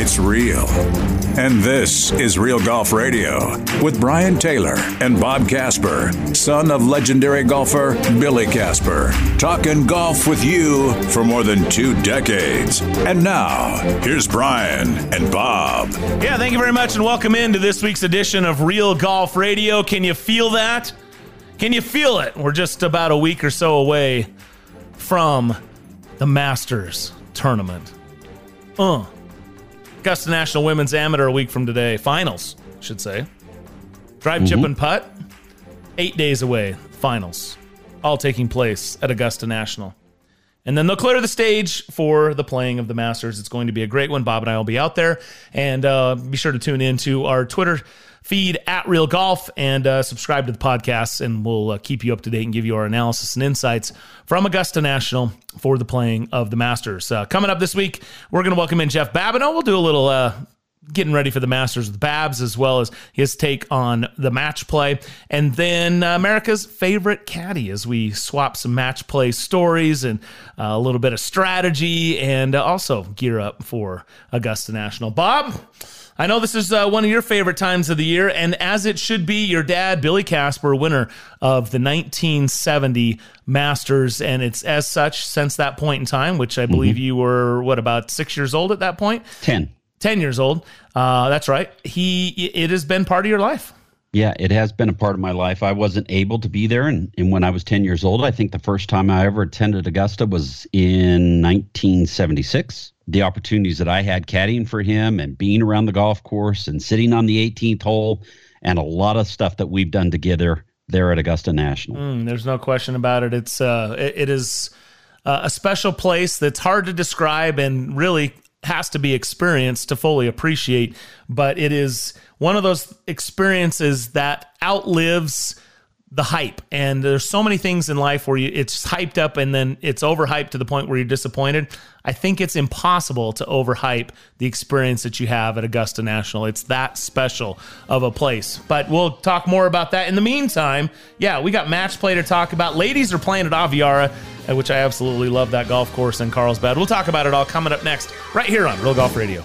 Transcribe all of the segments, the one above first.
It's real. And this is Real Golf Radio with Brian Taylor and Bob Casper, son of legendary golfer Billy Casper, talking golf with you for more than two decades. And now, here's Brian and Bob. Yeah, thank you very much and welcome into this week's edition of Real Golf Radio. Can you feel that? Can you feel it? We're just about a week or so away from the Masters tournament. Uh. Augusta National Women's Amateur a week from today. Finals, should say. Drive, chip, and putt. Eight days away. Finals. All taking place at Augusta National. And then they'll clear the stage for the playing of the Masters. It's going to be a great one. Bob and I will be out there. And uh, be sure to tune in to our Twitter feed at Real Golf and uh, subscribe to the podcast, and we'll uh, keep you up to date and give you our analysis and insights from Augusta National for the playing of the Masters. Uh, coming up this week, we're going to welcome in Jeff Babineau. We'll do a little uh, getting ready for the Masters with Babs, as well as his take on the match play. And then uh, America's favorite caddy as we swap some match play stories and uh, a little bit of strategy and uh, also gear up for Augusta National. Bob, I know this is uh, one of your favorite times of the year, and as it should be, your dad, Billy Casper, winner of the 1970 Masters, and it's as such since that point in time, which I believe Mm-hmm. you were, what, about six years old at that point? 10. 10 years old. Uh, that's right. He, it has been part of your life. Yeah, it has been a part of my life. I wasn't able to be there. And, and when I was 10 years old, I think the first time I ever attended Augusta was in 1976. The opportunities that I had caddying for him and being around the golf course and sitting on the 18th hole and a lot of stuff that we've done together there at Augusta National. Mm, there's no question about it. It's uh, it, it is uh, a special place that's hard to describe and really has to be experienced to fully appreciate. But it is one of those experiences that outlives the hype. And there's so many things in life where you, it's hyped up and then it's overhyped to the point where you're disappointed. I think it's impossible to overhype the experience that you have at Augusta National. It's that special of a place. But we'll talk more about that. In the meantime, yeah, we got match play to talk about. Ladies are playing at Aviara, which I absolutely love that golf course in Carlsbad. We'll talk about it all coming up next, right here on Real Golf Radio.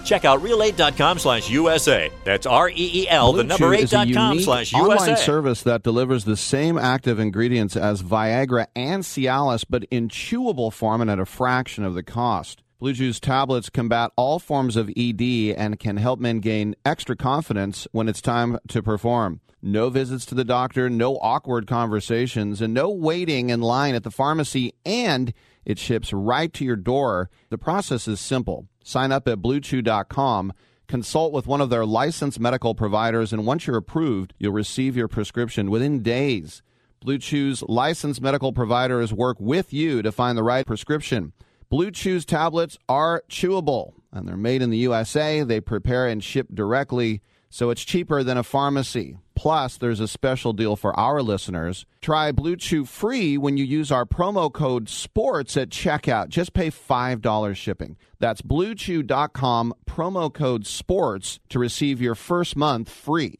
Check out real8.com slash USA. That's R E E L, the number Blue Chew is a 8.com unique slash online service that delivers the same active ingredients as Viagra and Cialis, but in chewable form and at a fraction of the cost. Blue Chew's tablets combat all forms of ED and can help men gain extra confidence when it's time to perform. No visits to the doctor, no awkward conversations, and no waiting in line at the pharmacy, and it ships right to your door. The process is simple. Sign up at bluechew.com Consult with one of their licensed medical providers, and once you're approved, you'll receive your prescription within days. Blue Chew's licensed medical providers work with you to find the right prescription. Blue Chew's tablets are chewable and they're made in the USA. They prepare and ship directly, so it's cheaper than a pharmacy. Plus, there's a special deal for our listeners. Try Blue Chew free when you use our promo code SPORTS at checkout. Just pay $5 shipping. That's bluechew.com, promo code SPORTS to receive your first month free.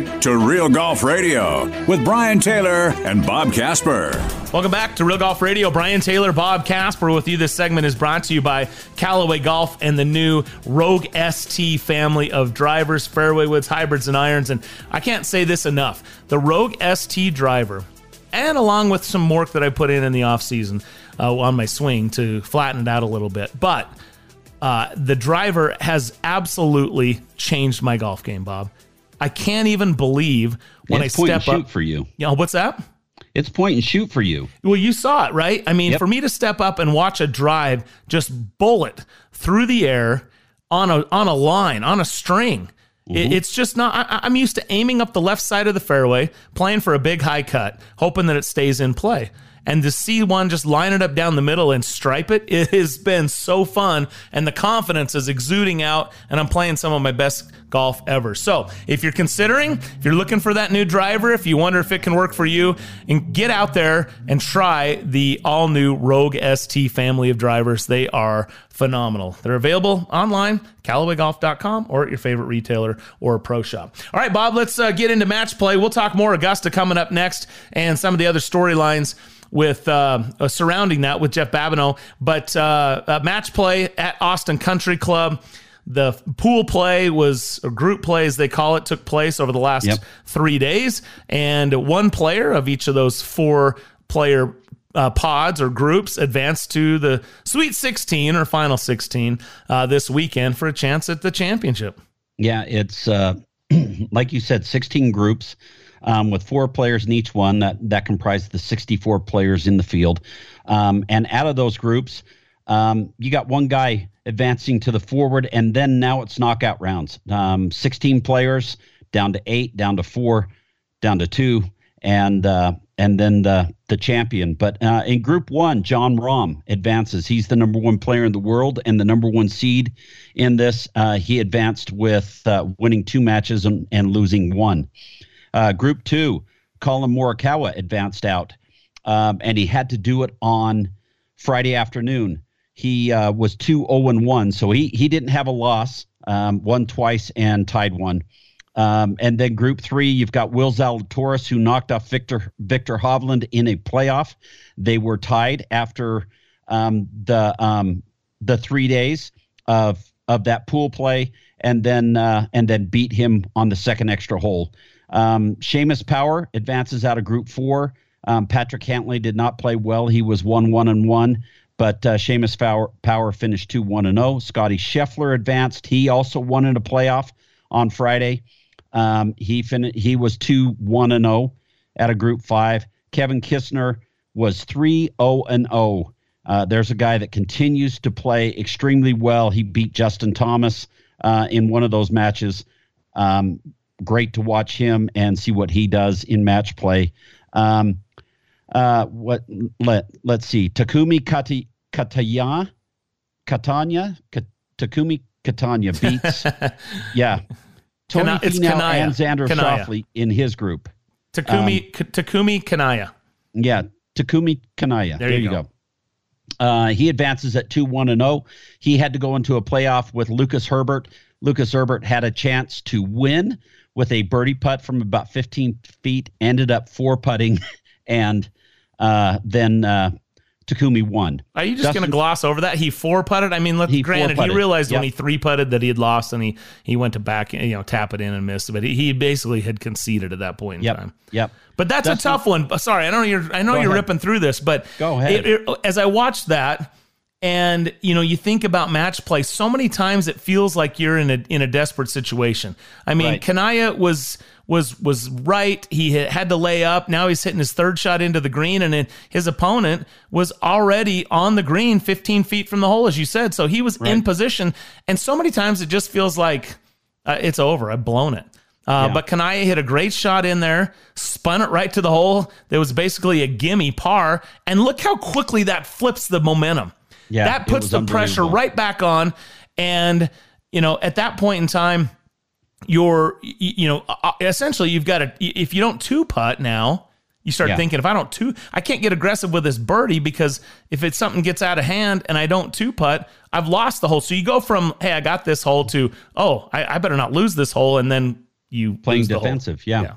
Back to Real Golf Radio with Brian Taylor and Bob Casper. Welcome back to Real Golf Radio. Brian Taylor, Bob Casper with you. This segment is brought to you by Callaway Golf and the new Rogue ST family of drivers, fairway woods, hybrids, and irons. And I can't say this enough. The Rogue ST driver, and along with some work that I put in in the off season uh, on my swing to flatten it out a little bit, but uh, the driver has absolutely changed my golf game, Bob. I can't even believe when it's I point step and shoot up. for you. You know, what's that? It's point and shoot for you. Well, you saw it, right? I mean, Yep. for me to step up and watch a drive just bullet through the air on a on a line, on a string. it- mm-hmm. it's just not. I, I'm used to aiming up the left side of the fairway, playing for a big high cut, hoping that it stays in play. And to see one just line it up down the middle and stripe it, it has been so fun. And the confidence is exuding out, and I'm playing some of my best golf ever. So if you're considering, if you're looking for that new driver, if you wonder if it can work for you, and get out there and try the all new Rogue ST family of drivers. They are phenomenal. They're available online, CallawayGolf.com, or at your favorite retailer or pro shop. All right, Bob, let's uh, get into match play. We'll talk more Augusta coming up next and some of the other storylines with uh, uh, surrounding that with Jeff Babineau. But uh, uh, match play at Austin Country Club. The pool play was, or group play as they call it, took place over the last Yep. three days. And one player of each of those four player uh, pods or groups advanced to the Sweet 16 or Final 16 uh, this weekend for a chance at the championship. Yeah, it's uh, like you said, 16 groups um, with four players in each one that that comprise the 64 players in the field. Um, and out of those groups, um, you got one guy advancing to the forward, and then now it's knockout rounds. Um, 16 players down to eight, down to four, down to two, and uh, and then the the champion. But uh, in Group One, Jon Rahm advances. He's the number one player in the world and the number one seed in this. Uh, he advanced with uh, winning two matches and, and losing one. Uh, group Two, Collin Morikawa advanced out, um, and he had to do it on Friday afternoon. He uh, was two zero and one, so he he didn't have a loss. Um, won twice and tied one. Um, and then Group Three, you've got Will Zalatoris who knocked off Viktor Viktor Hovland in a playoff. They were tied after um, the um, the three days of of that pool play, and then uh, and then beat him on the second extra hole. Um, Seamus Power advances out of Group Four. Um, Patrick Cantlay did not play well. He was 1 1 and 1, but uh, Seamus Power, Power finished 2 1 and 0. Scottie Scheffler advanced. He also won in a playoff on Friday. Um, he fin- he was 2 1 and 0 at a group five. Kevin Kisner was 3 0 and 0. Uh, there's a guy that continues to play extremely well. He beat Justin Thomas uh, in one of those matches. Um, great to watch him and see what he does in match play. Um, uh, what let let's see. Takumi Kati, Kataya, Katanya, Ka- Takumi Katanya beats yeah. Tony Kana- Finau Kanaya. and Xander Kanaya. Schauffele in his group. Takumi K- Takumi Kanaya. Yeah, Takumi Kanaya. There you go. Uh, he advances at 2 1 and 0. He had to go into a playoff with Lucas Herbert. Lucas Herbert had a chance to win with a birdie putt from about 15 feet, ended up four putting, and uh, then uh, Takumi won. Are you just going to gloss over that? He four putted. I mean, let, He granted, he realized when he three putted that he had lost, and he he went to back, you know, tap it in and missed. But he, he basically had conceded at that point in Yep. time. Yep. But that's Dustin- a tough one. Sorry, I know you're. I know Go you're ahead. ripping through this, but Go ahead. it- it- as I watched that, and you know, you think about match play. So many times it feels like you're in a in a desperate situation. I mean, Right. Kanaya was was was right. He had to lay up. Now he's hitting his third shot into the green, and then his opponent was already on the green, 15 feet from the hole, as you said. So he was in position. And so many times it just feels like uh, it's over. I've blown it. Uh, Yeah. But Kanaya hit a great shot in there, spun it right to the hole. There was basically a gimme par, and look how quickly that flips the momentum. Yeah, that puts the pressure right back on. And you know, at that point in time, you're you know uh, essentially you've got to if you don't two putt now you start Yeah. thinking if i don't two i can't get aggressive with this birdie because if it's something gets out of hand and i don't two putt i've lost the hole so you go from hey i got this hole to oh i, I better not lose this hole and then you Playing lose the hole. defensive. Yeah. Yeah.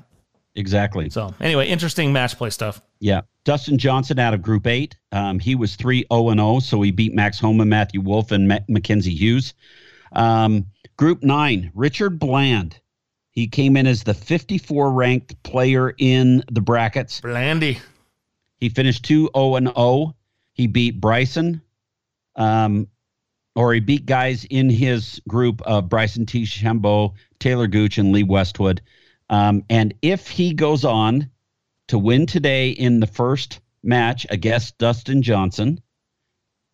Exactly. so anyway interesting match play stuff Yeah. Dustin Johnson out of Group 8. Um, he was 3 0 0, so he beat Max Homa, Matthew Wolff, and Ma- Mackenzie Hughes. Um, group 9, Richard Bland. He came in as the 54 ranked player in the brackets. blandy He finished 2 0 0. He beat Bryson, um, or he beat guys in his group of Bryson DeChambeau, Taylor Gooch, and Lee Westwood. Um, and if he goes on to win today in the first match against Dustin Johnson,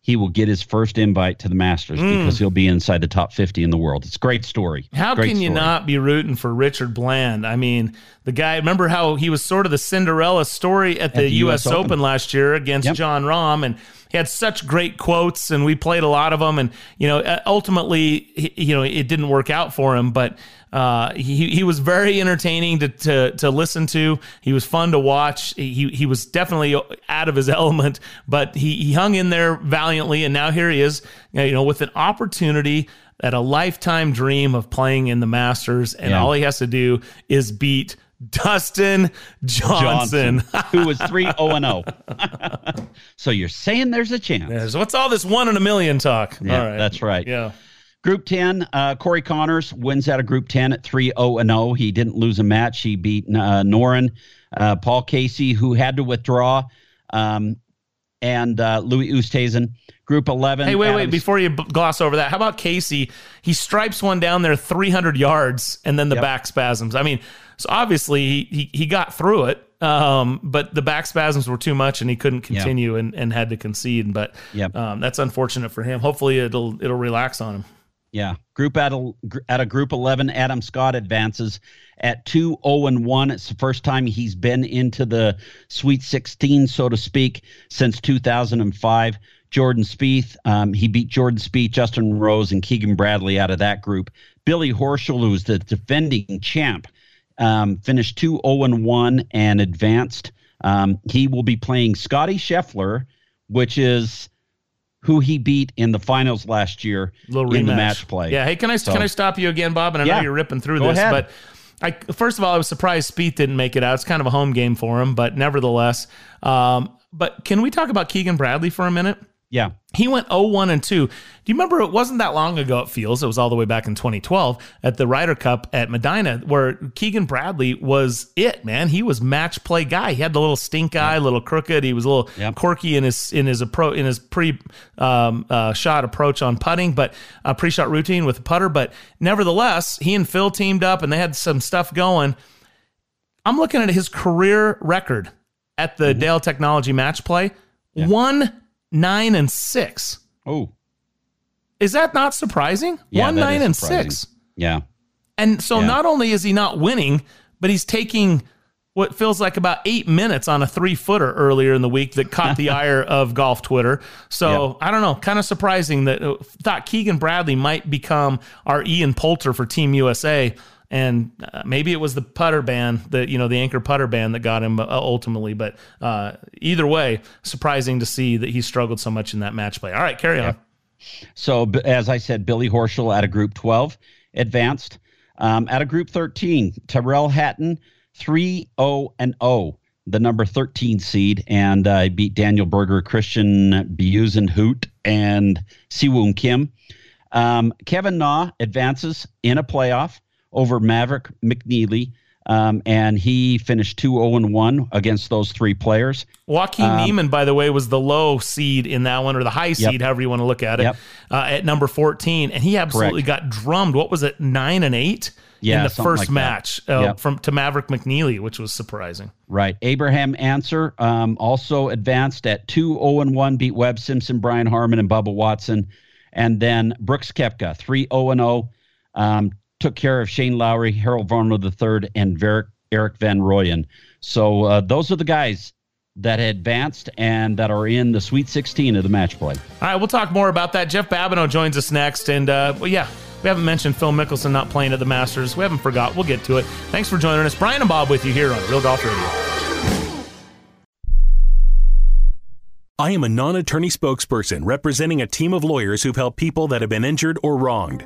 he will get his first invite to the Masters because he'll be inside the top 50 in the world. It's a great story. How Great can you not be rooting for Richard Bland? I mean, the guy, remember how he was sort of the Cinderella story at the, the U.S. US Open. Open. last year against Yep. Jon Rahm, and he had such great quotes, and we played a lot of them. And you know, uh, ultimately, you know, it didn't work out for him, but uh, he he was very entertaining to, to to listen to. He was fun to watch. He he was definitely out of his element, but he he hung in there valiantly, and now here he is, you know, with an opportunity at a lifetime dream of playing in the Masters, and Yeah. all he has to do is beat Dustin Johnson. who was 3 0 0. So you're saying there's a chance. Yes, What's all this one in a million talk? Yeah, all right. that's right. Yeah. Group 10, uh, Corey Conners wins out of Group 10 at 3 0 0. He didn't lose a match. He beat uh, Noren, uh, Paul Casey, who had to withdraw, um, and uh, Louis Oosthuizen. Group 11. Hey, wait, wait. Adams- Before you b- gloss over that, how about Casey? He stripes one down there 300 yards and then the Yep. back spasms. I mean, so obviously he, he, he got through it, um, but the back spasms were too much and he couldn't continue and, and had to concede. But Yep. um, that's unfortunate for him. Hopefully it'll it'll relax on him. Yeah. Group out of, out of Group 11, Adam Scott advances at 2 0 1. It's the first time he's been into the Sweet 16, so to speak, since 2005. Jordan Spieth, um, he beat Jordan Spieth, Justin Rose, and Keegan Bradley out of that group. Billy Horschel, who's the defending champ, um, finished 2 0 1 and advanced. Um, he will be playing Scottie Scheffler, which is who he beat in the finals last year little in the rematch. match play. Yeah. Hey, can I So- can I stop you again, Bob? And I Yeah. know you're ripping through this, ahead. but I first of all I was surprised Spieth didn't make it out. It's kind of a home game for him, but nevertheless. Um, but can we talk about Keegan Bradley for a minute? Yeah. He went 0-1 and 2. Do you remember it wasn't that long ago it feels, it was all the way back in 2012 at the Ryder Cup at Medinah where Keegan Bradley was it, man. He was match play guy. He had the little stink eye, little crooked. He was a little quirky in his in his approach in his pre um, uh, shot approach on putting, but uh, pre shot routine with the putter. But nevertheless, he and Phil teamed up and they had some stuff going. I'm looking at his career record at Mm-hmm. the Dell Technology Match Play. One nine and six. Oh. Is that not surprising? Yeah, One nine and surprising. six. Yeah. And so Yeah. not only is he not winning, but he's taking what feels like about eight minutes on a three footer earlier in the week that caught the ire of golf Twitter. So I don't know, kind of surprising that uh, thought Keegan Bradley might become our Ian Poulter for Team USA. And uh, maybe it was the putter ban, the you know the anchor putter ban that got him uh, ultimately. But uh, either way, surprising to see that he struggled so much in that match play. All right, carry on. So, as I said, Billy Horschel out of Group 12 advanced. Um, of Group 13, Tyrrell Hatton, 3 0 and 0, the number 13 seed, and uh, beat Daniel Berger, Christian Bezuidenhout, and Si Woo Kim. Um, Kevin Na advances in a playoff over Maverick McNealy, um, and he finished 2 0 and 1 against those three players. Joaquin Niemann, by the way, was the low seed in that one, or the high seed, however you want to look at it, Yep. uh, at number 14. And he absolutely got drummed. What was it, nine and eight Yeah, in the first like match uh, Yep. from to Maverick McNealy, which was surprising. Right. Abraham Ancer um, also advanced at 2 0 1, beat Webb Simpson, Brian Harman, and Bubba Watson. And then Brooks Koepka, 3 0 0, um, took care of Shane Lowry, Harold Varner III, and Ver- Erik van Rooyen. So uh, those are the guys that advanced and that are in the Sweet 16 of the match play. All right, we'll talk more about that. Jeff Babineau joins us next. And, uh, well, yeah, we haven't mentioned Phil Mickelson not playing at the Masters. We haven't forgot. We'll get to it. Thanks for joining us. Brian and Bob with you here on Real Golf Radio. I am a non attorney spokesperson representing a team of lawyers who've helped people that have been injured or wronged.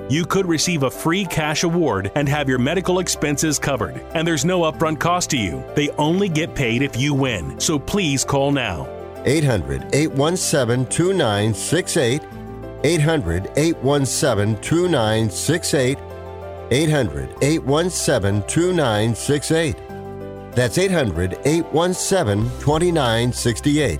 You could receive a free cash award and have your medical expenses covered. And there's no upfront cost to you. They only get paid if you win. So please call now. 800 817 2968. 800 817 2968. 800 817 2968. That's 800 817 2968.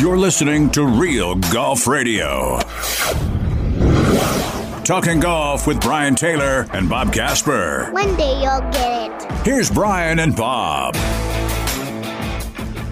You're listening to Real Golf Radio. Talking golf with Brian Taylor and Bob Casper. One day you'll get it. Here's Brian and Bob. All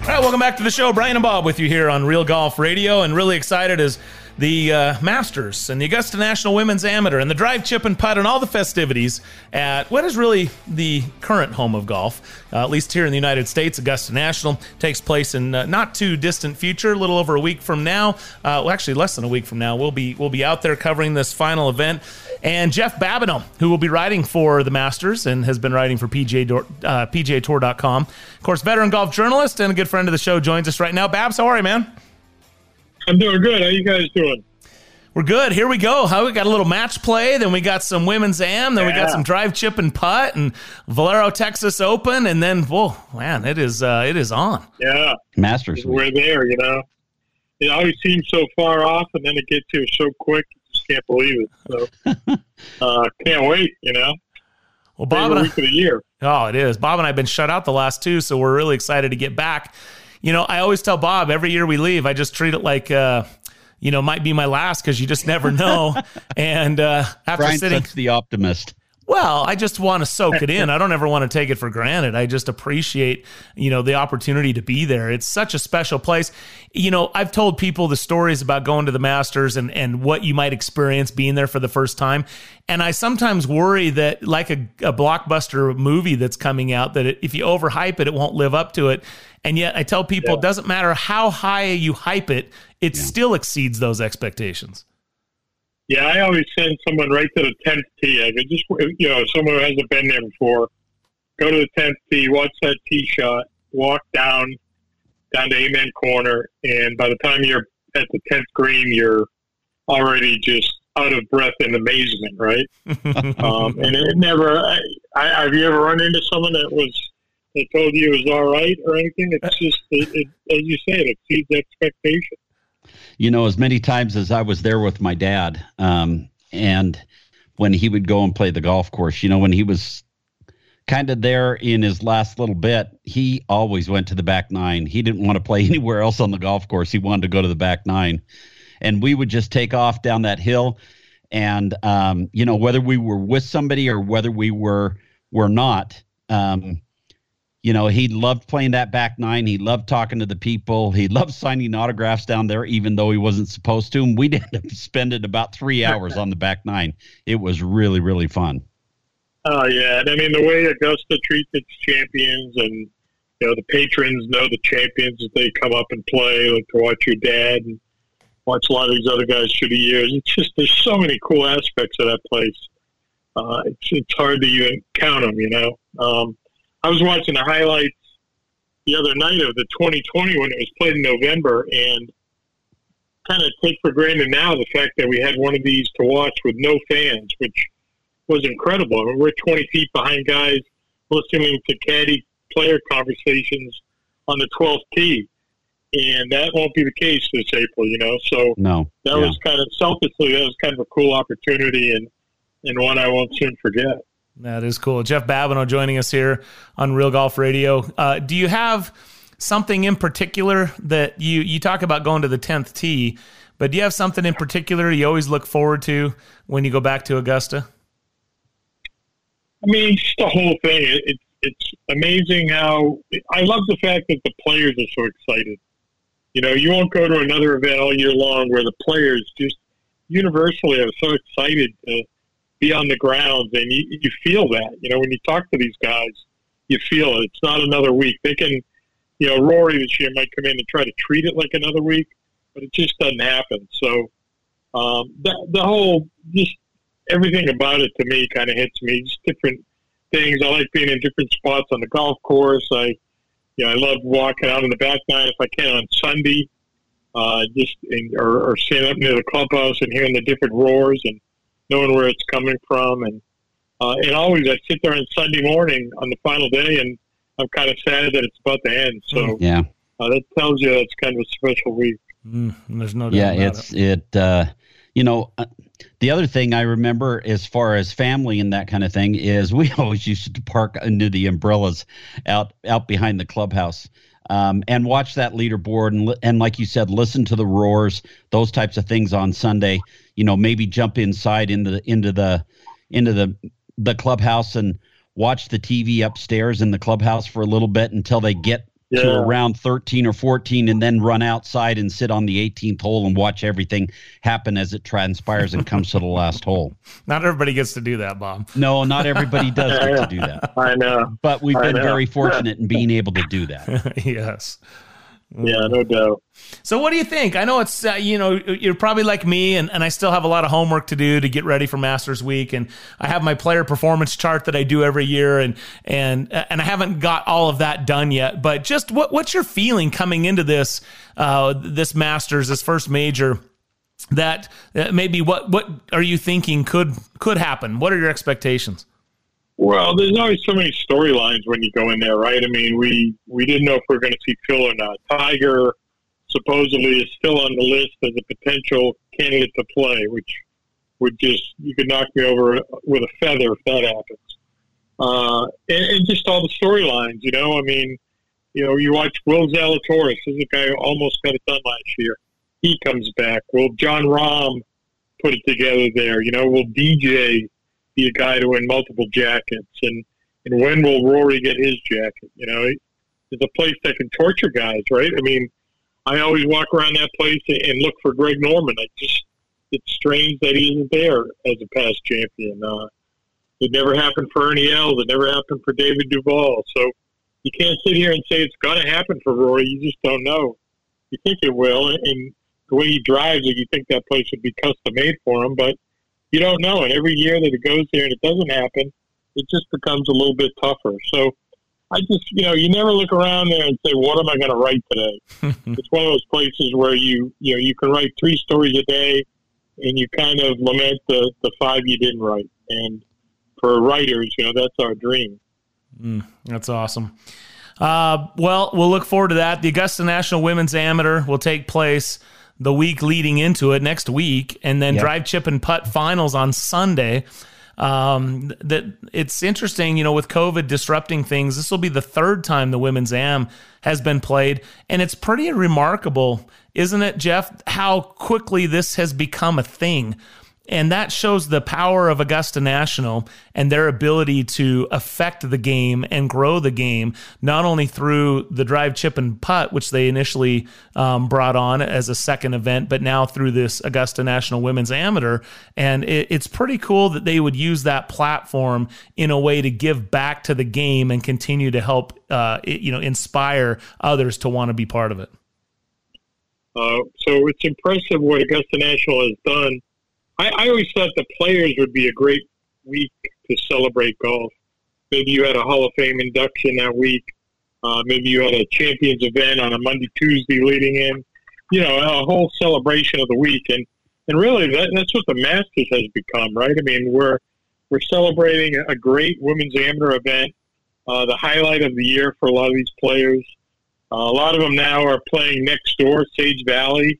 right, welcome back to the show. Brian and Bob with you here on Real Golf Radio, and really excited as the uh, Masters and the Augusta National Women's Amateur and the drive, chip, and putt and all the festivities at what is really the current home of golf, uh, at least here in the United States. Augusta National takes place in uh, not too distant future, a little over a week from now. Uh, well, actually, less than a week from now. We'll be we'll be out there covering this final event. And Jeff Babineau, who will be writing for the Masters and has been writing for PGA, uh, PGAtour.com. Of course, veteran golf journalist and a good friend of the show joins us right now. Babs, how are you, man? I'm doing good. How you guys doing? We're good. Here we go. How we got a little match play, then we got some women's am, then we got some drive, chip, and putt, and Valero Texas Open, and then whoa, man, it is uh, it is on. Yeah, Masters. we're there. You know, it always seems so far off, and then it gets here so quick. You just can't believe it. So, uh, can't wait. You know, Well, Bob favorite and I, week of the year. oh, it is. Bob and I have been shut out the last two, so we're really excited to get back. You know, I always tell Bob every year we leave, I just treat it like. Uh, you know, might be my last because you just never know. and uh, after Brian sitting, the optimist. Well, I just want to soak it in. I don't ever want to take it for granted. I just appreciate, you know, the opportunity to be there. It's such a special place. You know, I've told people the stories about going to the Masters and and what you might experience being there for the first time. And I sometimes worry that like a, a blockbuster movie that's coming out that it, if you overhype it, it won't live up to it. And yet I tell people it doesn't matter how high you hype it, it still exceeds those expectations. Yeah, I always send someone right to the tenth tee. I go, just you know, someone who hasn't been there before, go to the tenth tee, watch that tee shot, walk down down to Amen Corner, and by the time you're at the tenth green, you're already just out of breath in amazement, right? um, and it never. I, I, have you ever run into someone that was that told you it was all right or anything? It's just, it, it, as you say, it exceeds expectation. You know, as many times as I was there with my dad, um, and when he would go and play the golf course, you know, when he was kind of there in his last little bit, he always went to the back nine. He didn't want to play anywhere else on the golf course. He wanted to go to the back nine. And we would just take off down that hill. And, um, you know, whether we were with somebody or whether we were, were not, um, you know, he loved playing that back nine. He loved talking to the people. He loved signing autographs down there, even though he wasn't supposed to. And we'd end up spending about three hours on the back nine. It was really, really fun. Oh yeah, and I mean the way Augusta treats its champions, and you know the patrons know the champions as they come up and play, like to watch your dad and watch a lot of these other guys through the years. It's just there's so many cool aspects of that place. Uh, it's it's hard to even count them, you know. Um, I was watching the highlights the other night of the 2020 when it was played in November, and kind of take for granted now the fact that we had one of these to watch with no fans, which was incredible. I mean, we're 20 feet behind guys listening to caddy player conversations on the 12th tee. And that won't be the case this April, you know. So No. that yeah. was kind of selfishly, that was kind of a cool opportunity and, and one I won't soon forget. That is cool. Jeff Babineau joining us here on Real Golf Radio. Uh, do you have something in particular that you you talk about going to the tenth tee, but do you have something in particular you always look forward to when you go back to Augusta? I mean, just the whole thing. It, it's amazing how I love the fact that the players are so excited. You know, you won't go to another event all year long where the players just universally are so excited to be on the grounds, and you, you feel that. You know, when you talk to these guys, you feel it. It's not another week. They can, you know, Rory this year might come in and try to treat it like another week, but it just doesn't happen. So um, the, the whole, just everything about it to me kind of hits me. Just different things. I like being in different spots on the golf course. I, you know, I love walking out in the back nine if I can on Sunday, uh, just in, or, or standing up near the clubhouse and hearing the different roars and knowing where it's coming from. And uh, and always I sit there on Sunday morning on the final day, and I'm kind of sad that it's about to end. So yeah, uh, that tells you it's kind of a special week. Mm, there's no yeah, it's it. it uh, you know, uh, the other thing I remember as far as family and that kind of thing is we always used to park under the umbrellas out out behind the clubhouse. Um, and watch that leaderboard and and like you said, listen to the roars, those types of things on Sunday. You know, maybe jump inside into the into the into the the clubhouse and watch the TV upstairs in the clubhouse for a little bit until they get yeah. to around 13 or 14 and then run outside and sit on the 18th hole and watch everything happen as it transpires and comes to the last hole. Not everybody gets to do that, Bob. No, not everybody does get to do that. I know. But we've been very fortunate in being able to do that. yes. Yeah, no doubt. So, what do you think? I know it's uh, you know you're probably like me, and, and I still have a lot of homework to do to get ready for Masters Week, and I have my player performance chart that I do every year, and and uh, and I haven't got all of that done yet. But just what what's your feeling coming into this uh, this Masters, this first major? That uh, maybe what what are you thinking could could happen? What are your expectations? Well, there's always so many storylines when you go in there, right? I mean, we we didn't know if we are going to see Phil or not. Tiger supposedly is still on the list as a potential candidate to play, which would just you could knock me over with a feather if that happens. Uh, and, and just all the storylines, you know. I mean, you know, you watch Will Zalatoris. This is a guy who almost got it done last year. He comes back. Will Jon Rahm put it together there? You know, will DJ be a guy to win multiple jackets? And and when will Rory get his jacket? You know, it's a place that can torture guys, right? I mean, I always walk around that place and look for Greg Norman. I just it's strange that he isn't there as a past champion. Uh, it never happened for Ernie Els. It never happened for David Duval. So you can't sit here and say it's going to happen for Rory. You just don't know. You think it will, and the way he drives it, you think that place would be custom made for him, but you don't know. And every year that it goes there and it doesn't happen, it just becomes a little bit tougher. So I just, you know, you never look around there and say, "What am I going to write today?" it's one of those places where you, you know, you can write three stories a day, and you kind of lament the the five you didn't write. And for writers, you know, that's our dream. Mm, that's awesome. Uh, well, we'll look forward to that. The Augusta National Women's Amateur will take place the week leading into it next week, and then yep. drive, chip, and putt finals on Sunday. Um, that it's interesting, you know, with COVID disrupting things. This will be the third time the women's am has been played, and it's pretty remarkable, isn't it, Jeff? How quickly this has become a thing. And that shows the power of Augusta National and their ability to affect the game and grow the game, not only through the drive, chip, and putt, which they initially um, brought on as a second event, but now through this Augusta National Women's Amateur. And it, it's pretty cool that they would use that platform in a way to give back to the game and continue to help, uh, it, you know, inspire others to want to be part of it. Uh, so it's impressive what Augusta National has done I, I always thought the players would be a great week to celebrate golf. Maybe you had a Hall of Fame induction that week. Uh, maybe you had a Champions event on a Monday, Tuesday leading in. You know, a whole celebration of the week, and and really that, that's what the Masters has become, right? I mean, we're we're celebrating a great women's amateur event, uh, the highlight of the year for a lot of these players. Uh, a lot of them now are playing next door, Sage Valley,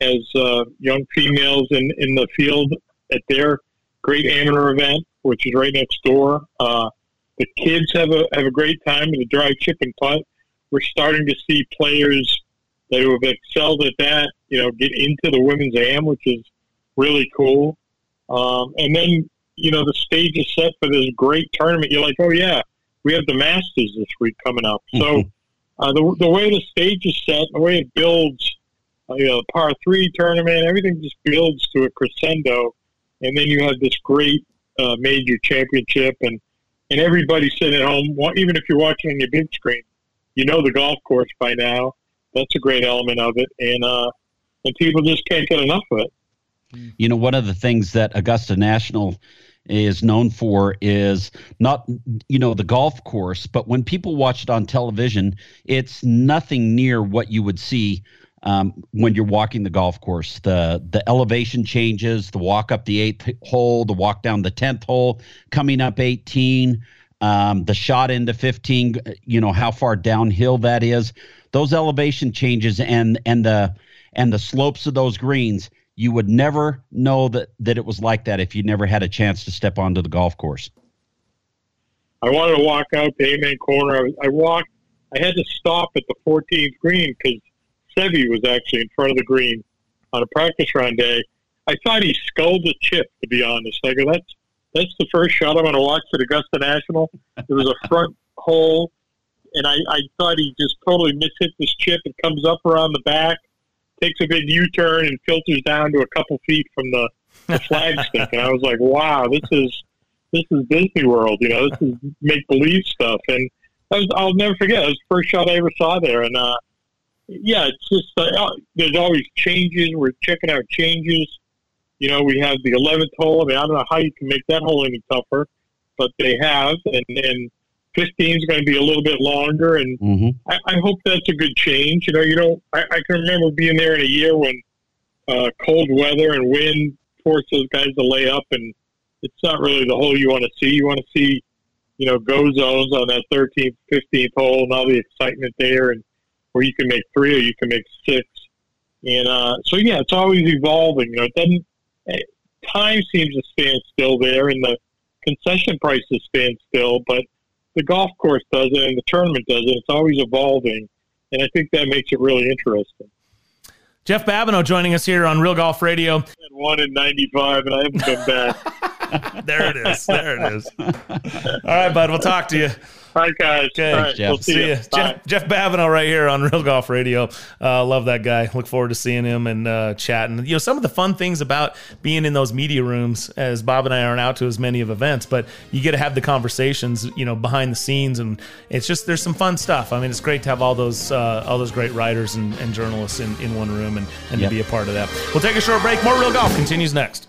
has uh, young females in, in the field at their great amateur event, which is right next door. Uh, the kids have a have a great time in the drive chip and putt. We're starting to see players that have excelled at that, you know, get into the women's am, which is really cool. Um, and then, you know, the stage is set for this great tournament. You're like, oh yeah, we have the Masters this week coming up. So mm-hmm. uh, the the way the stage is set, the way it builds you know, the par three tournament. Everything just builds to a crescendo, and then you have this great uh, major championship, and and everybody sitting at home, even if you're watching on your big screen, you know the golf course by now. That's a great element of it, and uh, and people just can't get enough of it. You know, one of the things that Augusta National is known for is not you know the golf course but when people watch it on television it's nothing near what you would see um, when you're walking the golf course the the elevation changes the walk up the eighth hole the walk down the 10th hole coming up 18 um, the shot into 15 you know how far downhill that is those elevation changes and and the and the slopes of those greens you would never know that that it was like that if you never had a chance to step onto the golf course. I wanted to walk out to Amen Corner. I, I walked. I had to stop at the 14th green because Seve was actually in front of the green on a practice round day. I thought he sculled a chip. To be honest, I go, that's that's the first shot I'm going to watch at Augusta National. It was a front hole, and I, I thought he just totally mishit this chip. It comes up around the back takes a big U-turn and filters down to a couple feet from the, the flagstick, and I was like, "Wow, this is this is Disney World. You know, this is make believe stuff." And I was, I'll never forget. It was the first shot I ever saw there, and uh, yeah, it's just uh, there's always changes. We're checking out changes. You know, we have the 11th hole. I mean, I don't know how you can make that hole any tougher, but they have, and and 15 is going to be a little bit longer, and mm-hmm. I, I, hope that's a good change. You know, you know, I, I can remember being there in a year when uh, cold weather and wind forced those guys to lay up, and it's not really the hole you want to see. You want to see, you know, go zones on that 13th, 15th hole, and all the excitement there, and where you can make three or you can make six. And uh, so, yeah, it's always evolving. You know, it doesn't. Eh, time seems to stand still there, and the concession prices stand still, but the golf course does it and the tournament does it. It's always evolving, and I think that makes it really interesting. Jeff Babineau joining us here on Real Golf Radio. One in '95, and I haven't come back. there it is. There it is. All right, bud. We'll talk to you. Hi, guys. Okay. Right, Jeff. We'll see, see you. Jeff, Jeff Babineau right here on Real Golf Radio. Uh, love that guy. Look forward to seeing him and uh, chatting. You know, some of the fun things about being in those media rooms, as Bob and I aren't out to as many of events, but you get to have the conversations, you know, behind the scenes, and it's just there's some fun stuff. I mean, it's great to have all those uh, all those great writers and, and journalists in, in one room and, and yep. to be a part of that. We'll take a short break. More Real Golf continues next.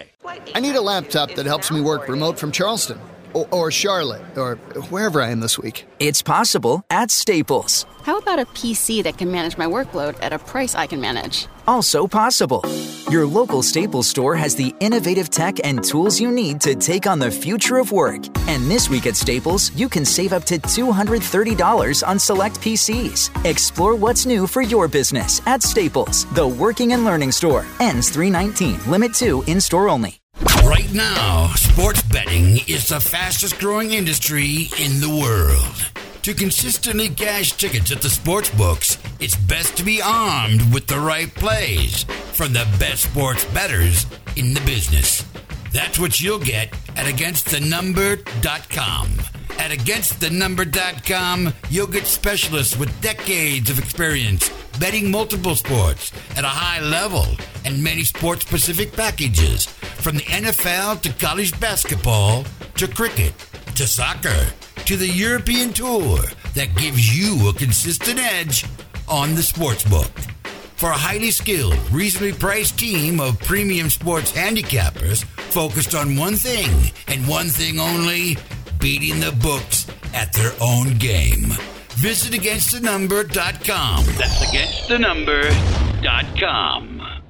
I need a laptop that helps me work remote from Charleston or, or, Charlotte or wherever I am this week. It's possible at Staples. How about a PC that can manage my workload at a price I can manage? Also possible. Your local Staples store has the innovative tech and tools you need to take on the future of work. And this week at Staples, you can save up to $230 on select PCs. Explore what's new for your business at Staples, the working and learning store. Ends 319, limit 2 in store only. Right now, sports betting is the fastest growing industry in the world. To consistently cash tickets at the sports books, it's best to be armed with the right plays from the best sports bettors in the business. That's what you'll get at againstthenumber.com. At againstthenumber.com, you'll get specialists with decades of experience betting multiple sports at a high level and many sports specific packages from the NFL to college basketball to cricket to soccer to the European Tour that gives you a consistent edge on the sports book. For a highly skilled, reasonably priced team of premium sports handicappers focused on one thing and one thing only beating the books at their own game. Visit againstthenumber.com. That's againstthenumber.com.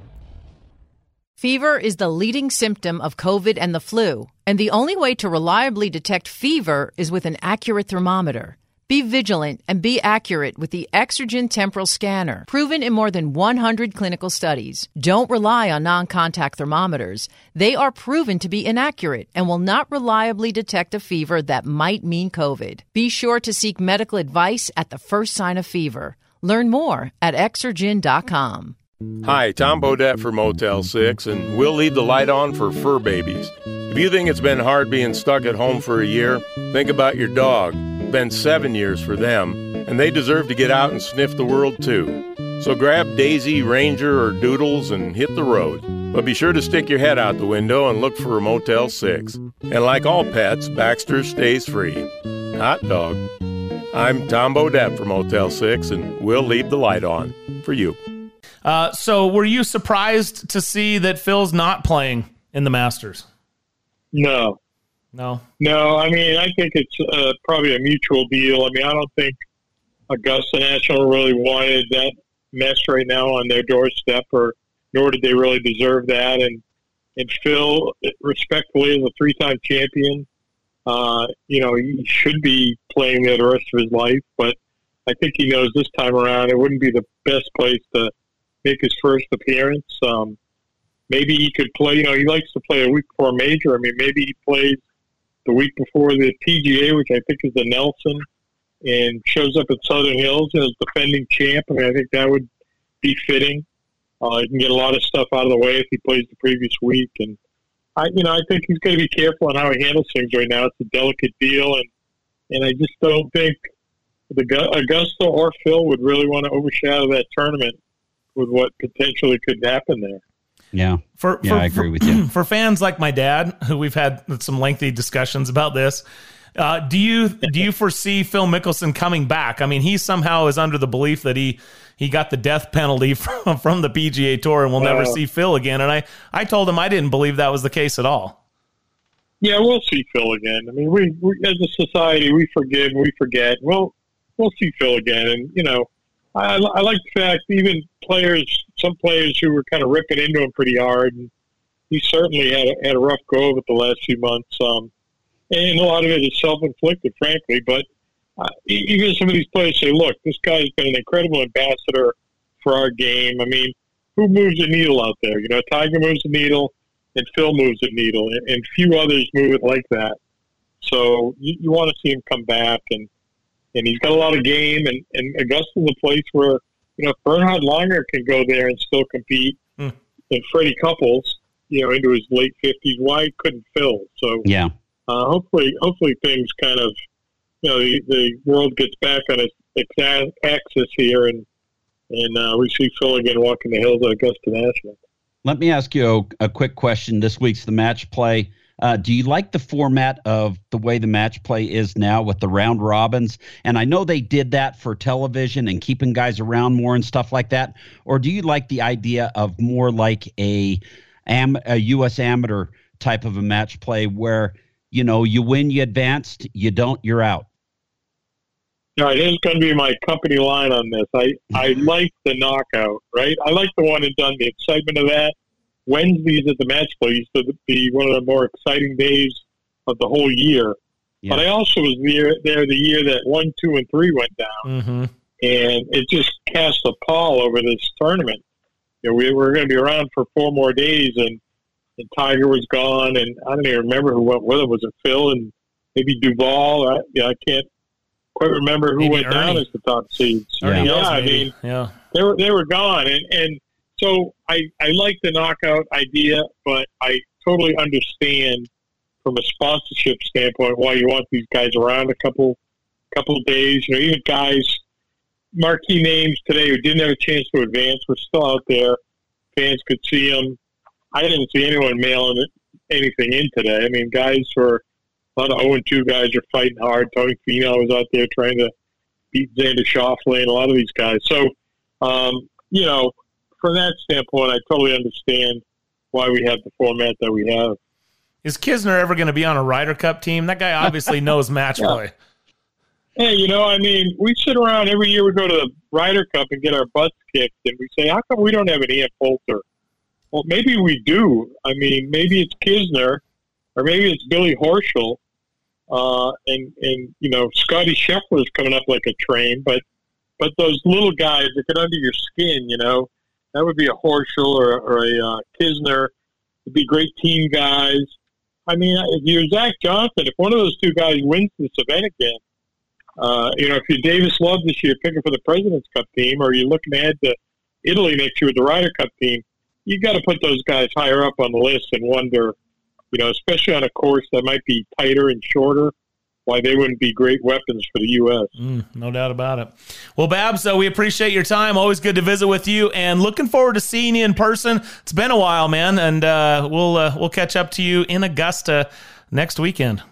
Fever is the leading symptom of COVID and the flu, and the only way to reliably detect fever is with an accurate thermometer. Be vigilant and be accurate with the Exergen Temporal Scanner, proven in more than 100 clinical studies. Don't rely on non contact thermometers. They are proven to be inaccurate and will not reliably detect a fever that might mean COVID. Be sure to seek medical advice at the first sign of fever. Learn more at exergen.com. Hi, Tom Bodett for Motel 6, and we'll leave the light on for fur babies. If you think it's been hard being stuck at home for a year, think about your dog. It's been seven years for them, and they deserve to get out and sniff the world too. So grab Daisy, Ranger, or Doodles and hit the road. But be sure to stick your head out the window and look for a Motel 6. And like all pets, Baxter stays free. Hot dog. I'm Tom Bodett from Motel 6, and we'll leave the light on for you. Uh, so, were you surprised to see that Phil's not playing in the Masters? No. No. No, I mean, I think it's uh, probably a mutual deal. I mean, I don't think Augusta National really wanted that mess right now on their doorstep, or nor did they really deserve that. And and Phil, respectfully, as a three-time champion, uh, you know, he should be playing there the rest of his life. But I think he knows this time around it wouldn't be the best place to make his first appearance. Um, maybe he could play. You know, he likes to play a week before a major. I mean, maybe he plays the week before the PGA, which I think is the Nelson, and shows up at Southern Hills is defending champ. I mean, I think that would be fitting. Uh, he can get a lot of stuff out of the way if he plays the previous week, and I, you know, I think he's going to be careful on how he handles things right now. It's a delicate deal, and and I just don't think the Augusta or Phil would really want to overshadow that tournament with what potentially could happen there. Yeah. For, yeah, for, I agree for, with you. For fans like my dad, who we've had some lengthy discussions about this, uh, do you do you foresee Phil Mickelson coming back? I mean, he somehow is under the belief that he he got the death penalty from, from the PGA Tour and we'll never see Phil again. And I I told him I didn't believe that was the case at all. Yeah, we'll see Phil again. I mean, we, we as a society we forgive, we forget. We'll we'll see Phil again, and you know, I, I like the fact even players, some players who were kind of ripping into him pretty hard, and he certainly had a, had a rough go of it the last few months. Um, and a lot of it is self-inflicted, frankly. But uh, even some of these players say, "Look, this guy's been an incredible ambassador for our game." I mean, who moves the needle out there? You know, Tiger moves the needle, and Phil moves the needle, and, and few others move it like that. So you, you want to see him come back, and and he's got a lot of game, and and Augusta's a place where you know Bernhard Langer can go there and still compete, Hmm. and Freddie Couples, you know, into his late fifties. Why couldn't Phil? So Yeah. uh, hopefully, hopefully things kind of, you know, the, the world gets back on its, its axis here, and and uh, we see Phil again walking the hills at Augusta National. Let me ask you a, a quick question. This week's the match play. Uh, do you like the format of the way the match play is now with the round robins? And I know they did that for television and keeping guys around more and stuff like that. Or do you like the idea of more like a, am, a U.S. amateur type of a match play where you know you win, you advanced, you don't, you're out? All right, here's going to be my company line on this. I, I like the knockout, right? I like the one and done, the excitement of that. Wednesdays at the match play used to be one of the more exciting days of the whole year. But I also was there, there the year that one, two, and three went down. Mm-hmm. and it just cast a pall over this tournament. You know, we were going to be around for four more days, and, and Tiger was gone, and I don't even remember who went with him. Was it Phil and maybe Duval? I, yeah, I can't quite remember who Maybe went down as the top seeds. Ernie yeah, I mean, yeah. they were they were gone, and and so I I like the knockout idea, but I totally understand from a sponsorship standpoint why you want these guys around a couple couple days. You know, even guys marquee names today who didn't have a chance to advance were still out there. Fans could see them. I didn't see anyone mailing anything in today. I mean, guys were a lot of 0 and 2 guys are fighting hard. Tony Finau was out there trying to beat Xander Schauffele and a lot of these guys. So, um, you know, from that standpoint, I totally understand why we have the format that we have. Is Kisner ever going to be on a Ryder Cup team? That guy obviously knows match Yeah. play. Hey, you know, I mean, we sit around every year. We go to the Ryder Cup and get our butts kicked, and we say, "How come we don't have an Ian Poulter?" Well, maybe we do. I mean, maybe it's Kisner, or maybe it's Billy Horschel, uh, and and you know, Scottie Scheffler's coming up like a train. But but those little guys that get under your skin, you know, that would be a Horschel or, or a uh, Kisner. It'd be great team guys. I mean, if you're Zach Johnson, if one of those two guys wins the Savannah game, uh, you know, if you're Davis Love this year picking for the President's Cup team, or you're looking ahead to Italy next year with the Ryder Cup team, You've got to put those guys higher up on the list and wonder, you know, especially on a course that might be tighter and shorter, why they wouldn't be great weapons for the U.S. Mm, no doubt about it. Well, Babs, so we appreciate your time. Always good to visit with you, and looking forward to seeing you in person. It's been a while, man, and uh, we'll uh, we'll catch up to you in Augusta next weekend.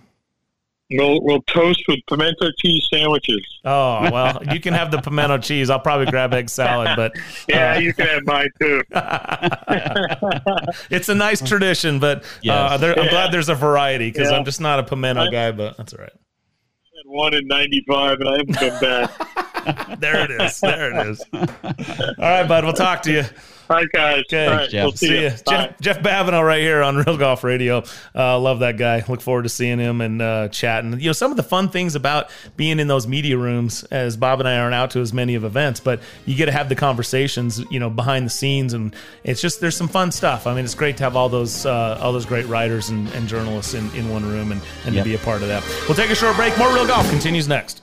We'll, we'll toast with pimento cheese sandwiches. Oh well, you can have the pimento cheese. I'll probably grab egg salad, but yeah, uh, you can have mine too. it's a nice tradition, but uh, yes. uh, I'm yeah. glad there's a variety because yeah. I'm just not a pimento I, guy. But that's all right. One in '95, and I haven't come back. there it is. There it is. All right, bud. We'll talk to you. Hi, guys. Okay. All right, Jeff. We'll see, see you. Jeff, Jeff Babineau right here on Real Golf Radio. Uh, love that guy. Look forward to seeing him and uh, chatting. You know, some of the fun things about being in those media rooms, as Bob and I aren't out to as many of events, but you get to have the conversations, you know, behind the scenes, and it's just there's some fun stuff. I mean, it's great to have all those uh, all those great writers and, and journalists in, in one room and, and yep. to be a part of that. We'll take a short break. More Real Golf continues next.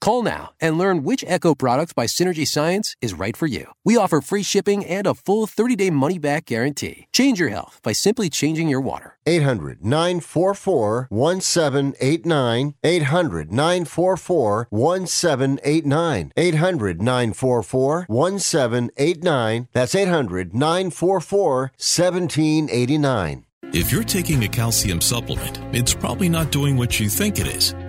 Call now and learn which Echo product by Synergy Science is right for you. We offer free shipping and a full 30 day money back guarantee. Change your health by simply changing your water. 800 944 1789. 800 944 1789. 800 944 1789. That's 800 944 1789. If you're taking a calcium supplement, it's probably not doing what you think it is.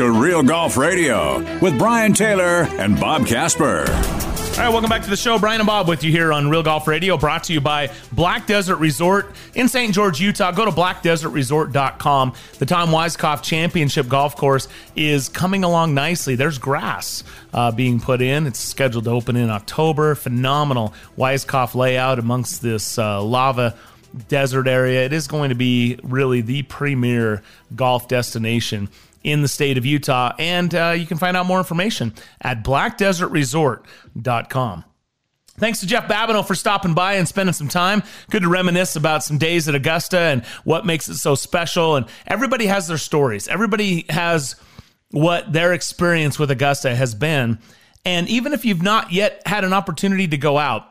to Real Golf Radio with Brian Taylor and Bob Casper. All right, welcome back to the show. Brian and Bob with you here on Real Golf Radio, brought to you by Black Desert Resort in St. George, Utah. Go to blackdesertresort.com. The Tom Weiskopf Championship Golf Course is coming along nicely. There's grass uh, being put in. It's scheduled to open in October. Phenomenal Weiskopf layout amongst this uh, lava desert area. It is going to be really the premier golf destination in the state of Utah. And uh, you can find out more information at blackdesertresort.com. Thanks to Jeff Babineau for stopping by and spending some time. Good to reminisce about some days at Augusta and what makes it so special. And everybody has their stories. Everybody has what their experience with Augusta has been. And even if you've not yet had an opportunity to go out,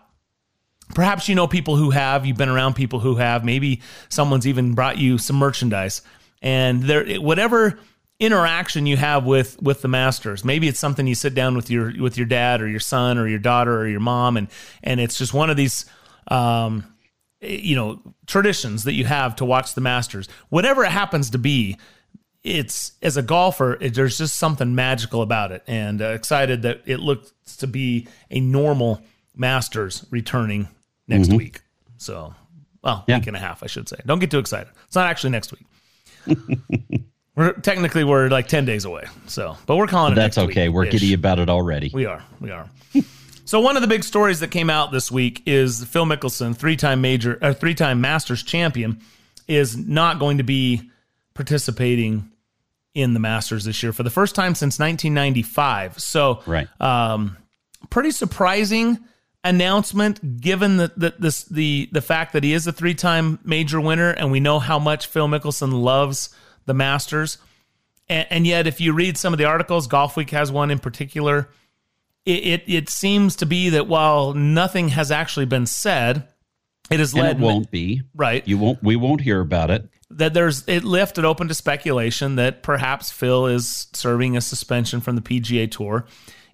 perhaps you know people who have, you've been around people who have, maybe someone's even brought you some merchandise. And there whatever interaction you have with with the masters. Maybe it's something you sit down with your with your dad or your son or your daughter or your mom and and it's just one of these um you know traditions that you have to watch the masters. Whatever it happens to be it's as a golfer it, there's just something magical about it and uh, excited that it looks to be a normal masters returning next mm-hmm. week. So well yeah. week and a half i should say. Don't get too excited. It's not actually next week We're technically we're like ten days away. So, but we're calling it. That's okay. We're giddy about it already. We are. We are. so one of the big stories that came out this week is Phil Mickelson, three-time major, uh, three-time Masters champion, is not going to be participating in the Masters this year for the first time since 1995. So, right. Um, pretty surprising announcement given the, the this the the fact that he is a three-time major winner and we know how much Phil Mickelson loves the Masters. And, and, yet, if you read some of the articles, Golf Week has one in particular. It, it, it seems to be that while nothing has actually been said, it has led. it won't be right. You won't. We won't hear about it. That there's it left it open to speculation that perhaps Phil is serving a suspension from the PGA Tour.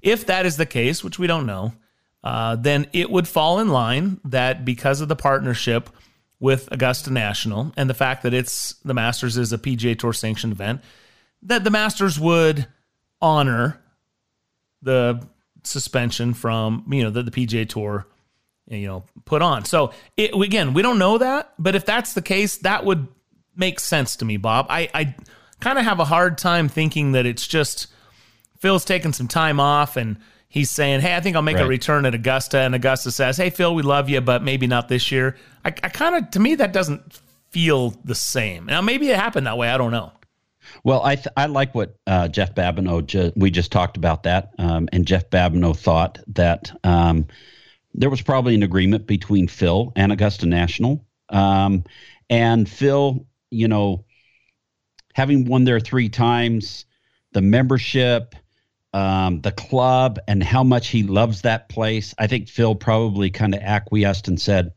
If that is the case, which we don't know, uh, then it would fall in line that because of the partnership with Augusta National and the fact that it's the Masters is a PGA Tour sanctioned event, that the Masters would honor the suspension from you know the, the PGA Tour you know put on. So it, again, we don't know that, but if that's the case, that would make sense to me, Bob. I, I kind of have a hard time thinking that it's just Phil's taking some time off and he's saying, "Hey, I think I'll make right. a return at Augusta," and Augusta says, "Hey, Phil, we love you, but maybe not this year." I, I kind of, to me, that doesn't feel the same. Now, maybe it happened that way. I don't know. Well, I th- I like what uh, Jeff Babineau ju- we just talked about that, um, and Jeff Babineau thought that um, there was probably an agreement between Phil and Augusta National, um, and Phil, you know, having won there three times, the membership um, the club and how much he loves that place. I think Phil probably kind of acquiesced and said,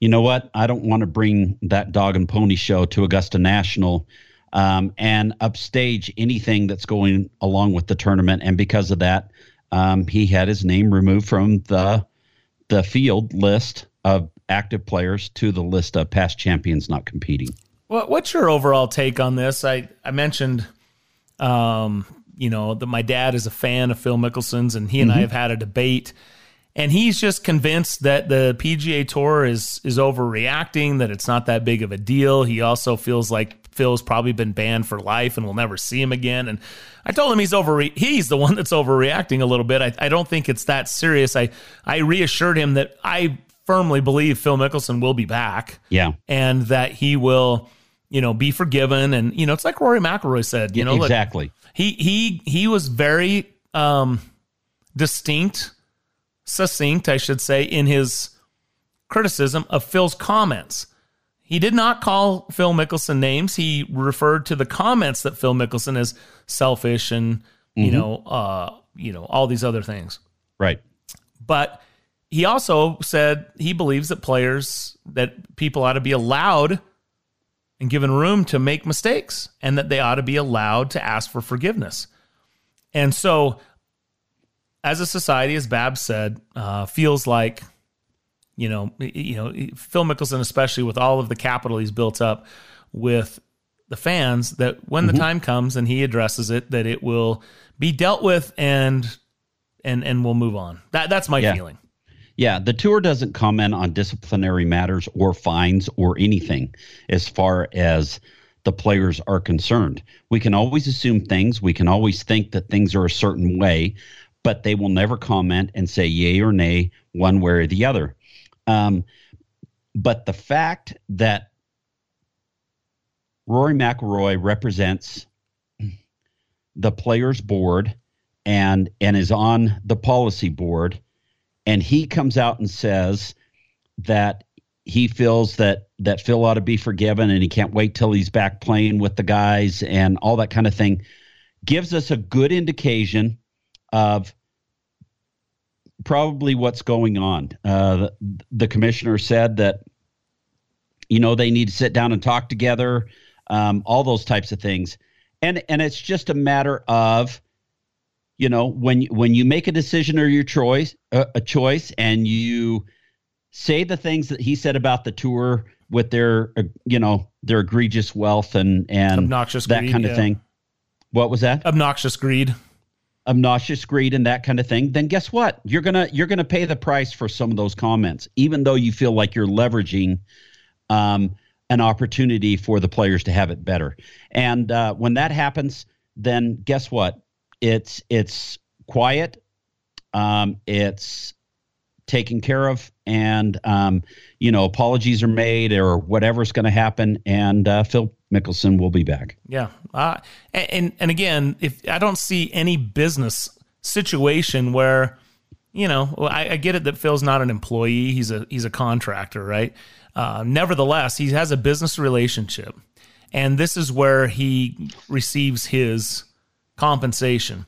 you know what? I don't want to bring that dog and pony show to Augusta National um, and upstage anything that's going along with the tournament. And because of that, um, he had his name removed from the the field list of active players to the list of past champions not competing. Well, what's your overall take on this? I I mentioned um, you know, that my dad is a fan of Phil Mickelson's, and he and mm-hmm. I have had a debate. And he's just convinced that the PGA Tour is is overreacting, that it's not that big of a deal. He also feels like Phil's probably been banned for life and we'll never see him again. And I told him he's over he's the one that's overreacting a little bit. I, I don't think it's that serious. I I reassured him that I firmly believe Phil Mickelson will be back. Yeah. And that he will, you know, be forgiven. And, you know, it's like Rory McIlroy said, you know, exactly. Look, he he he was very um, distinct, succinct, I should say, in his criticism of Phil's comments. He did not call Phil Mickelson names. He referred to the comments that Phil Mickelson is selfish and mm-hmm. you know uh, you know all these other things. Right. But he also said he believes that players that people ought to be allowed and given room to make mistakes and that they ought to be allowed to ask for forgiveness. And so, as a society, as Bab said, uh, feels like, you know, you know, Phil Mickelson, especially with all of the capital he's built up with the fans, that when mm-hmm. the time comes and he addresses it, that it will be dealt with and and and we'll move on. That that's my yeah. feeling. Yeah, the tour doesn't comment on disciplinary matters or fines or anything as far as the players are concerned. We can always assume things, we can always think that things are a certain way, but they will never comment and say yay or nay one way or the other. Um, but the fact that Rory McIlroy represents the players board and and is on the policy board and he comes out and says that he feels that that Phil ought to be forgiven and he can't wait till he's back playing with the guys and all that kind of thing gives us a good indication of probably what's going on. Uh, the, the, commissioner said that you know they need to sit down and talk together, um, all those types of things, and and it's just a matter of you know when when you make a decision or your choice uh, a choice and you say the things that he said about the tour with their uh, you know their egregious wealth and and obnoxious that greed, kind of yeah. thing what was that obnoxious greed obnoxious greed and that kind of thing then guess what? You're gonna you're gonna pay the price for some of those comments even though you feel like you're leveraging um, an opportunity for the players to have it better. And uh, when that happens then guess what? It's it's quiet um, it's taken care of and um, you know apologies are made or whatever's going to happen and uh, phil mickelson will be back Yeah. Uh, and, and again, if I don't see any business situation where, you know, I, I get it that Phil's not an employee; he's a he's a contractor, right? Uh, nevertheless, he has a business relationship, and this is where he receives his compensation.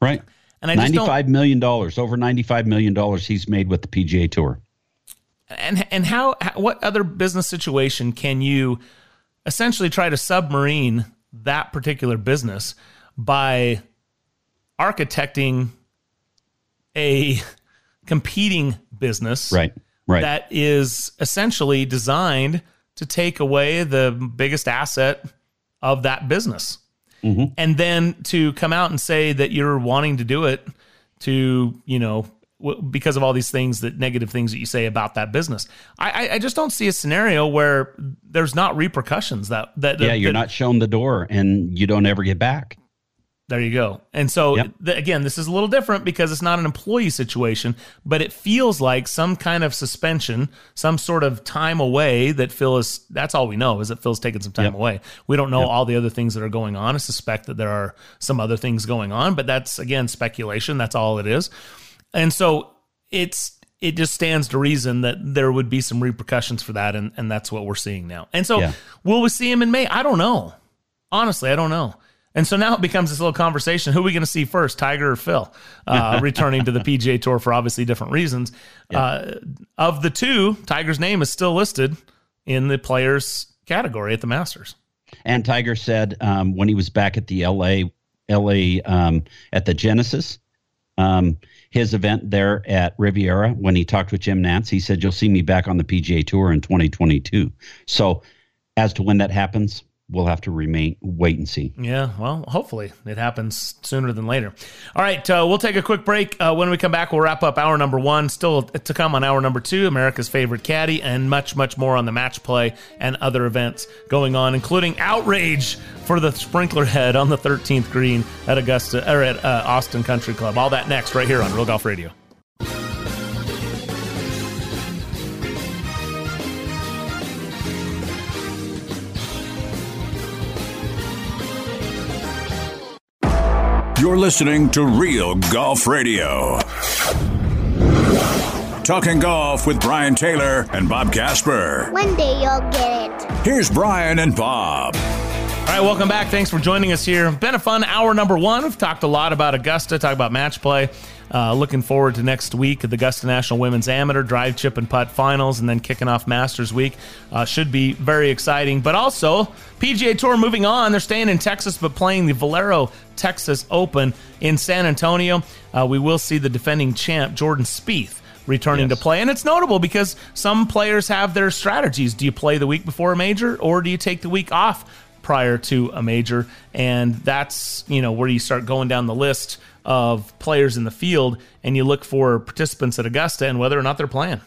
right And I $95 million over 95 million dollars he's made with the pga tour and and how, how what other business situation can you essentially try to submarine that particular business by architecting a competing business right right that is essentially designed to take away the biggest asset of that business Mhm. and then to come out and say that you're wanting to do it to you know w- because of all these things that negative things that you say about that business i I- i just don't see a scenario where there's not repercussions that that yeah you're that- not shown the door and you don't ever get back there you go. And so, th- again, this is a little different because it's not an employee situation, but it feels like some kind of suspension, some sort of time away that Phil is. That's all we know is that Phil's taking some time Yep. away. We don't know all the other things that are going on. I suspect that there are some other things going on, but that's, again, speculation. That's all it is. And so it's. It just stands to reason that there would be some repercussions for that, and, and that's what we're seeing now. And so, Yeah. will we see him in May? I don't know. Honestly, I don't know. And so now it becomes this little conversation. Who are we going to see first, Tiger or Phil, uh, returning to the PGA Tour for obviously different reasons? Uh, of the two, Tiger's name is still listed in the players category at the Masters. And Tiger said um, when he was back at the LA, LA um, at the Genesis, um, his event there at Riviera, when he talked with Jim Nantz, he said, You'll see me back on the PGA Tour in 2022. So, as to when that happens, we'll have to remain wait and see. Yeah, well, hopefully it happens sooner than later. All right, uh, we'll take a quick break. Uh, when we come back, we'll wrap up hour number one. Still to come on hour number two, America's favorite caddy, and much, much more on the match play and other events going on, including outrage for the sprinkler head on the 13th green at Augusta or at uh, Austin Country Club. All that next, right here on Real Golf Radio. You're listening to Real Golf Radio. Talking golf with Brian Taylor and Bob Casper. One day you'll get it. Here's Brian and Bob. All right, welcome back. Thanks for joining us here. Been a fun hour number one. We've talked a lot about Augusta, talked about match play. Uh, looking forward to next week at the Augusta National Women's Amateur Drive, Chip, and Putt Finals, and then kicking off Masters Week. Uh, should be very exciting. But also, PGA Tour moving on. They're staying in Texas, but playing the Valero Texas Open in San Antonio. Uh, we will see the defending champ, Jordan Spieth, returning to play. And it's notable because some players have their strategies. Do you play the week before a major, or do you take the week off prior to a major? And that's, you know, where you start going down the list of players in the field and you look for participants at Augusta and whether or not they're playing.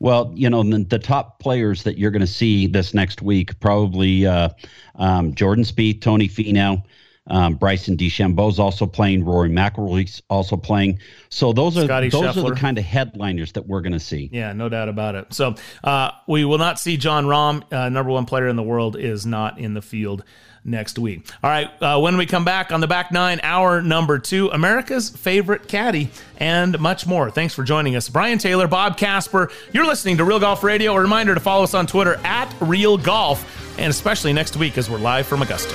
Well, you know, the, top players that you're going to see this next week probably uh, um, Jordan Spieth, Tony Finau, Um, Bryson DeChambeau's also playing. Rory McIlroy's also playing. So those are Scottie those Scheffler. are the kind of headliners that we're going to see. Yeah, no doubt about it. So uh, we will not see Jon Rahm, uh, number one player in the world, is not in the field next week. All right, uh, when we come back on the back nine, hour number two, America's favorite caddy, and much more. Thanks for joining us. Brian Taylor, Bob Casper, you're listening to Real Golf Radio. A reminder to follow us on Twitter at Real Golf, and especially next week as we're live from Augusta.